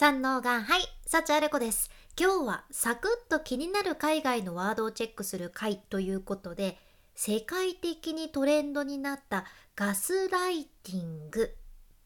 三能がはい、幸あれ子です。今日はサクッと気になる海外のワードをチェックする回ということで、世界的にトレンドになったガスライティング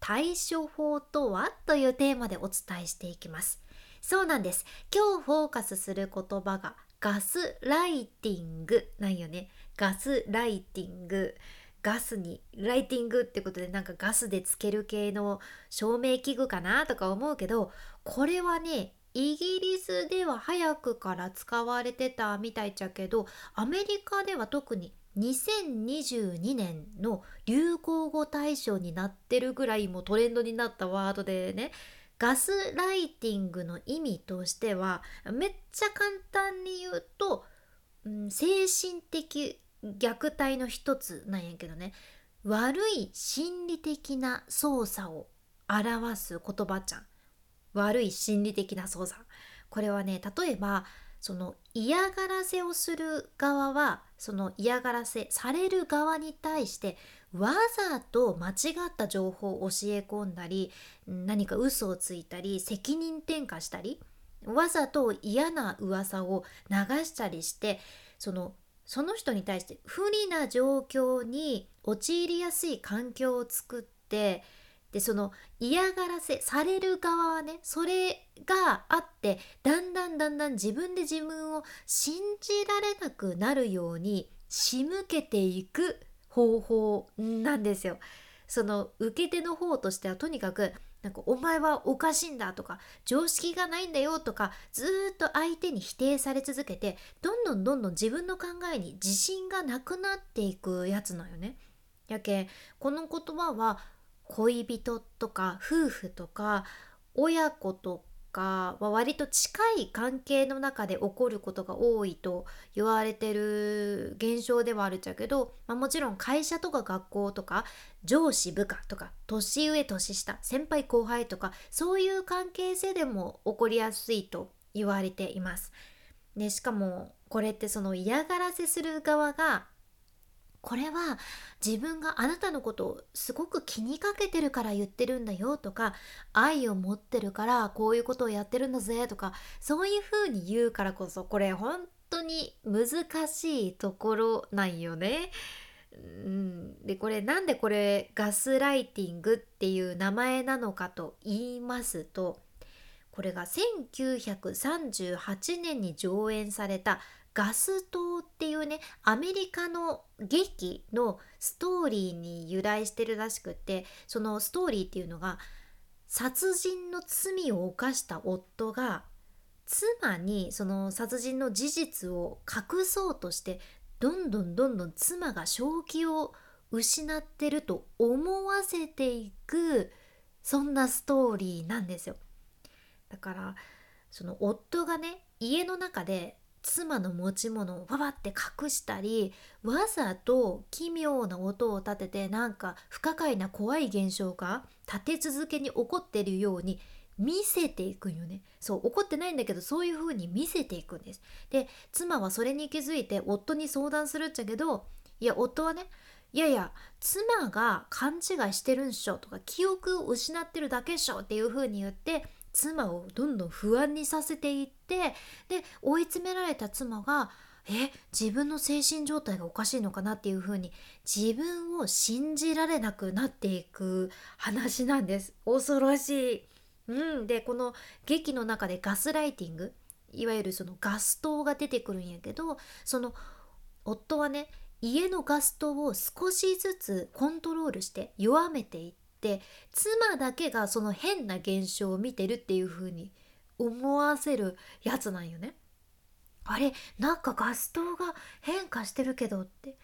対処法とはというテーマでお伝えしていきます。そうなんです。今日フォーカスする言葉がガスライティングなんよね。ガスライティング。ガスにライティングってことでなんかガスでつける系の照明器具かなとか思うけどこれはねイギリスでは早くから使われてたみたいちゃけどアメリカでは特に2022年の流行語大賞になってるぐらいもトレンドになったワードでねガスライティングの意味としてはめっちゃ簡単に言うと、うん、精神的虐待の一つなんやけどね。悪い心理的な操作を表す言葉ちゃん。悪い心理的な操作。これはね例えばその嫌がらせをする側はその嫌がらせされる側に対してわざと間違った情報を教え込んだり何か嘘をついたり責任転嫁したりわざと嫌な噂を流したりしてそのその人に対して不利な状況に陥りやすい環境を作ってでその嫌がらせされる側はねそれがあってだんだんだんだん自分で自分を信じられなくなるように仕向けていく方法なんですよ。その受け手の方としてはとにかくなんかお前はおかしいんだとか常識がないんだよとかずっと相手に否定され続けてどんどんどんどん自分の考えに自信がなくなっていくやつなんよね。やけこの言葉は恋人とか夫婦とか親子とかは割と近い関係の中で起こることが多いと言われてる現象ではあるっちゃけど、まあ、もちろん会社とか学校とか上司部下とか年上年下先輩後輩とかそういう関係性でも起こりやすいと言われています。でしかもこれってその嫌がらせする側がこれは自分があなたのことをすごく気にかけてるから言ってるんだよとか愛を持ってるからこういうことをやってるんだぜとかそういうふうに言うからこそこれ本当に難しいところなんよね。うん、でこれなんでこれガスライティングっていう名前なのかと言いますとこれが1938年に上演されたガス灯っていうねアメリカの劇のストーリーに由来してるらしくってそのストーリーっていうのが殺人の罪を犯した夫が妻にその殺人の事実を隠そうとしてどんどんどんどん妻が正気を失ってると思わせていくそんなストーリーなんですよ。だからその夫がね家の中で妻の持ち物をババって隠したりわざと奇妙な音を立ててなんか不可解な怖い現象が立て続けに起こってるように見せていくんよね。そう怒ってないんだけどそういう風に見せていくんです。で妻はそれに気づいて夫に相談するっちゃけどいや夫はねいやいや妻が勘違いしてるんしょとか記憶を失ってるだけっしょっていう風に言って妻をどんどん不安にさせていってで追い詰められた妻がえ自分の精神状態がおかしいのかなっていう風に自分を信じられなくなっていく話なんです恐ろしい。うん、でこの劇の中でガスライティングいわゆるそのガス灯が出てくるんやけどその夫はね家のガス灯を少しずつコントロールして弱めていってって妻だけがその変な現象を見てるっていう風に思わせるやつなんよね。あれなんかガス灯が変化してるけどって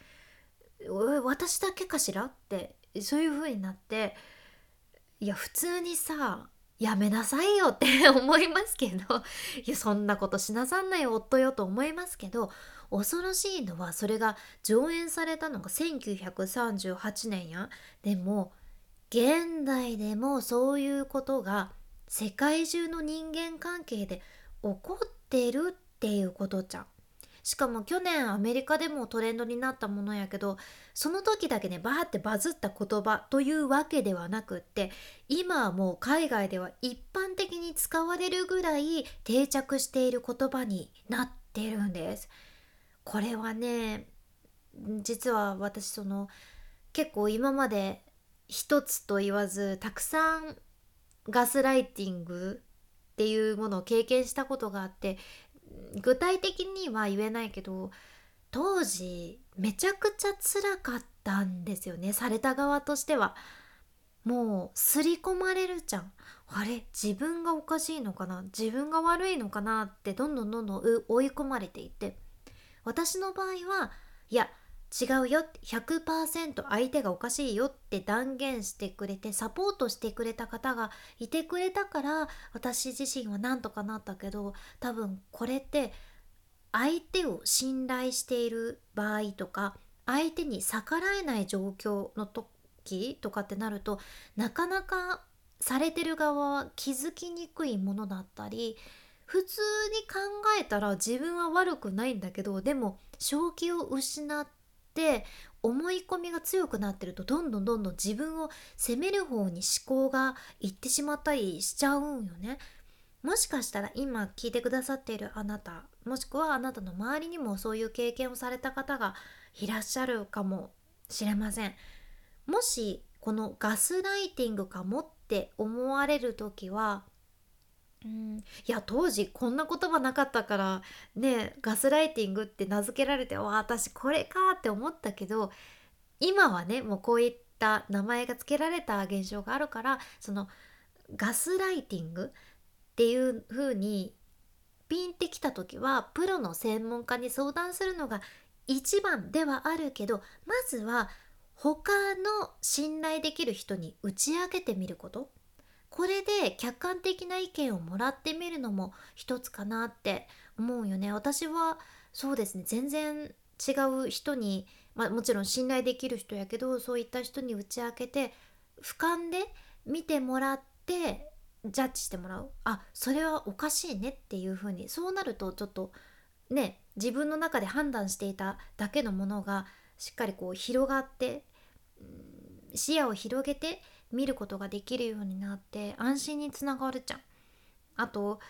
私だけかしらってそういう風になっていや普通にさやめなさいよって 思いますけどいやそんなことしなさんない夫よと思いますけど恐ろしいのはそれが上演されたのが1938年やでも現代でもそういうことが世界中の人間関係で起こってるっていうことじゃん。しかも去年アメリカでもトレンドになったものやけどその時だけねバーってバズった言葉というわけではなくって今はもう海外では一般的に使われるぐらい定着している言葉になってるんです。これはね実は私その結構今まで一つと言わずたくさんガスライティングっていうものを経験したことがあって具体的には言えないけど当時めちゃくちゃ辛かったんですよねされた側としては。もう刷り込まれるじゃんあれ自分がおかしいのかな自分が悪いのかなってどんどんどんどん追い込まれていって私の場合はいや違うよ100%相手がおかしいよって断言してくれてサポートしてくれた方がいてくれたから私自身はなんとかなったけど多分これって相手を信頼している場合とか相手に逆らえない状況の時とかってなるとなかなかされてる側は気づきにくいものだったり普通に考えたら自分は悪くないんだけどでも正気を失ってって思い込みが強くなってるとどんどんどんどん自分を責める方に思考がいってしまったりしちゃうんよね。もしかしたら今聞いてくださっているあなたもしくはあなたの周りにもそういう経験をされた方がいらっしゃるかもしれません。もしこのガスライティングかもって思われる時はうん。いや当時こんな言葉なかったからねガスライティングって名付けられてわ私これかって思ったけど今はねもうこういった名前が付けられた現象があるからそのガスライティングっていう風にピンってきた時はプロの専門家に相談するのが一番ではあるけどまずは他の信頼できる人に打ち明けてみること。これで客観的な意見をもらってみるのも一つかなって思うよね。私はそうですね。全然違う人に、まあ、もちろん信頼できる人やけどそういった人に打ち明けて俯瞰で見てもらってジャッジしてもらう。あそれはおかしいねっていう風に。そうなるとちょっとね自分の中で判断していただけのものがしっかりこう広がって視野を広げて見ることができるようになって安心につながるじゃん。あと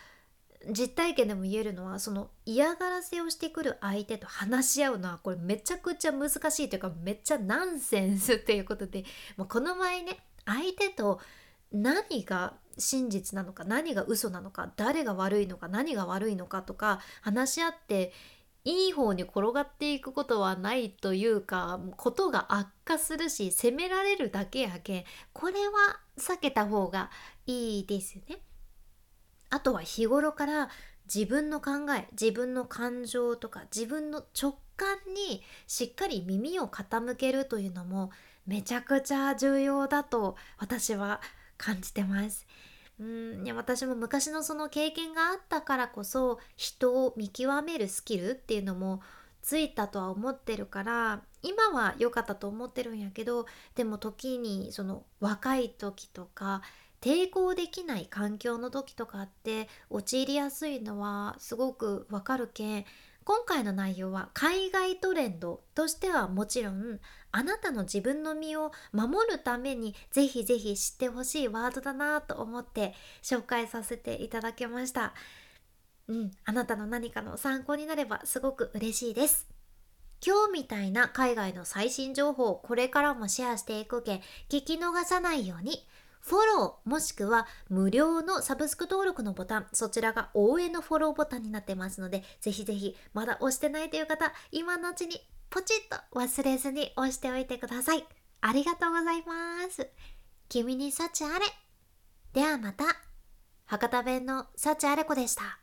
実体験でも言えるのはその嫌がらせをしてくる相手と話し合うのはこれめちゃくちゃ難しいというかめっちゃナンセンスっていうことでもうこの場合ね相手と何が真実なのか何が嘘なのか誰が悪いのか何が悪いのかとか話し合っていい方に転がっていくことはないというかことが悪化するし責められるだけやけんこれは避けた方がいいですよね。あとは日頃から自分の考え自分の感情とか自分の直感にしっかり耳を傾けるというのもめちゃくちゃ重要だと私は感じてます。うんいや私も昔のその経験があったからこそ人を見極めるスキルっていうのもついたとは思ってるから今は良かったと思ってるんやけどでも時にその若い時とか抵抗できない環境の時とかって陥りやすいのはすごくわかるけん今回の内容は海外トレンドとしてはもちろんあなたの自分の身を守るためにぜひぜひ知ってほしいワードだなと思って紹介させていただきました。うん、あなたの何かの参考になればすごく嬉しいです。今日みたいな海外の最新情報をこれからもシェアしていくけ聞き逃さないようにフォローもしくは無料のサブスク登録のボタン、そちらが応援のフォローボタンになってますので、ぜひぜひまだ押してないという方、今のうちにポチッと忘れずに押しておいてください。ありがとうございます。君に幸あれ。ではまた。博多弁の幸あれ子でした。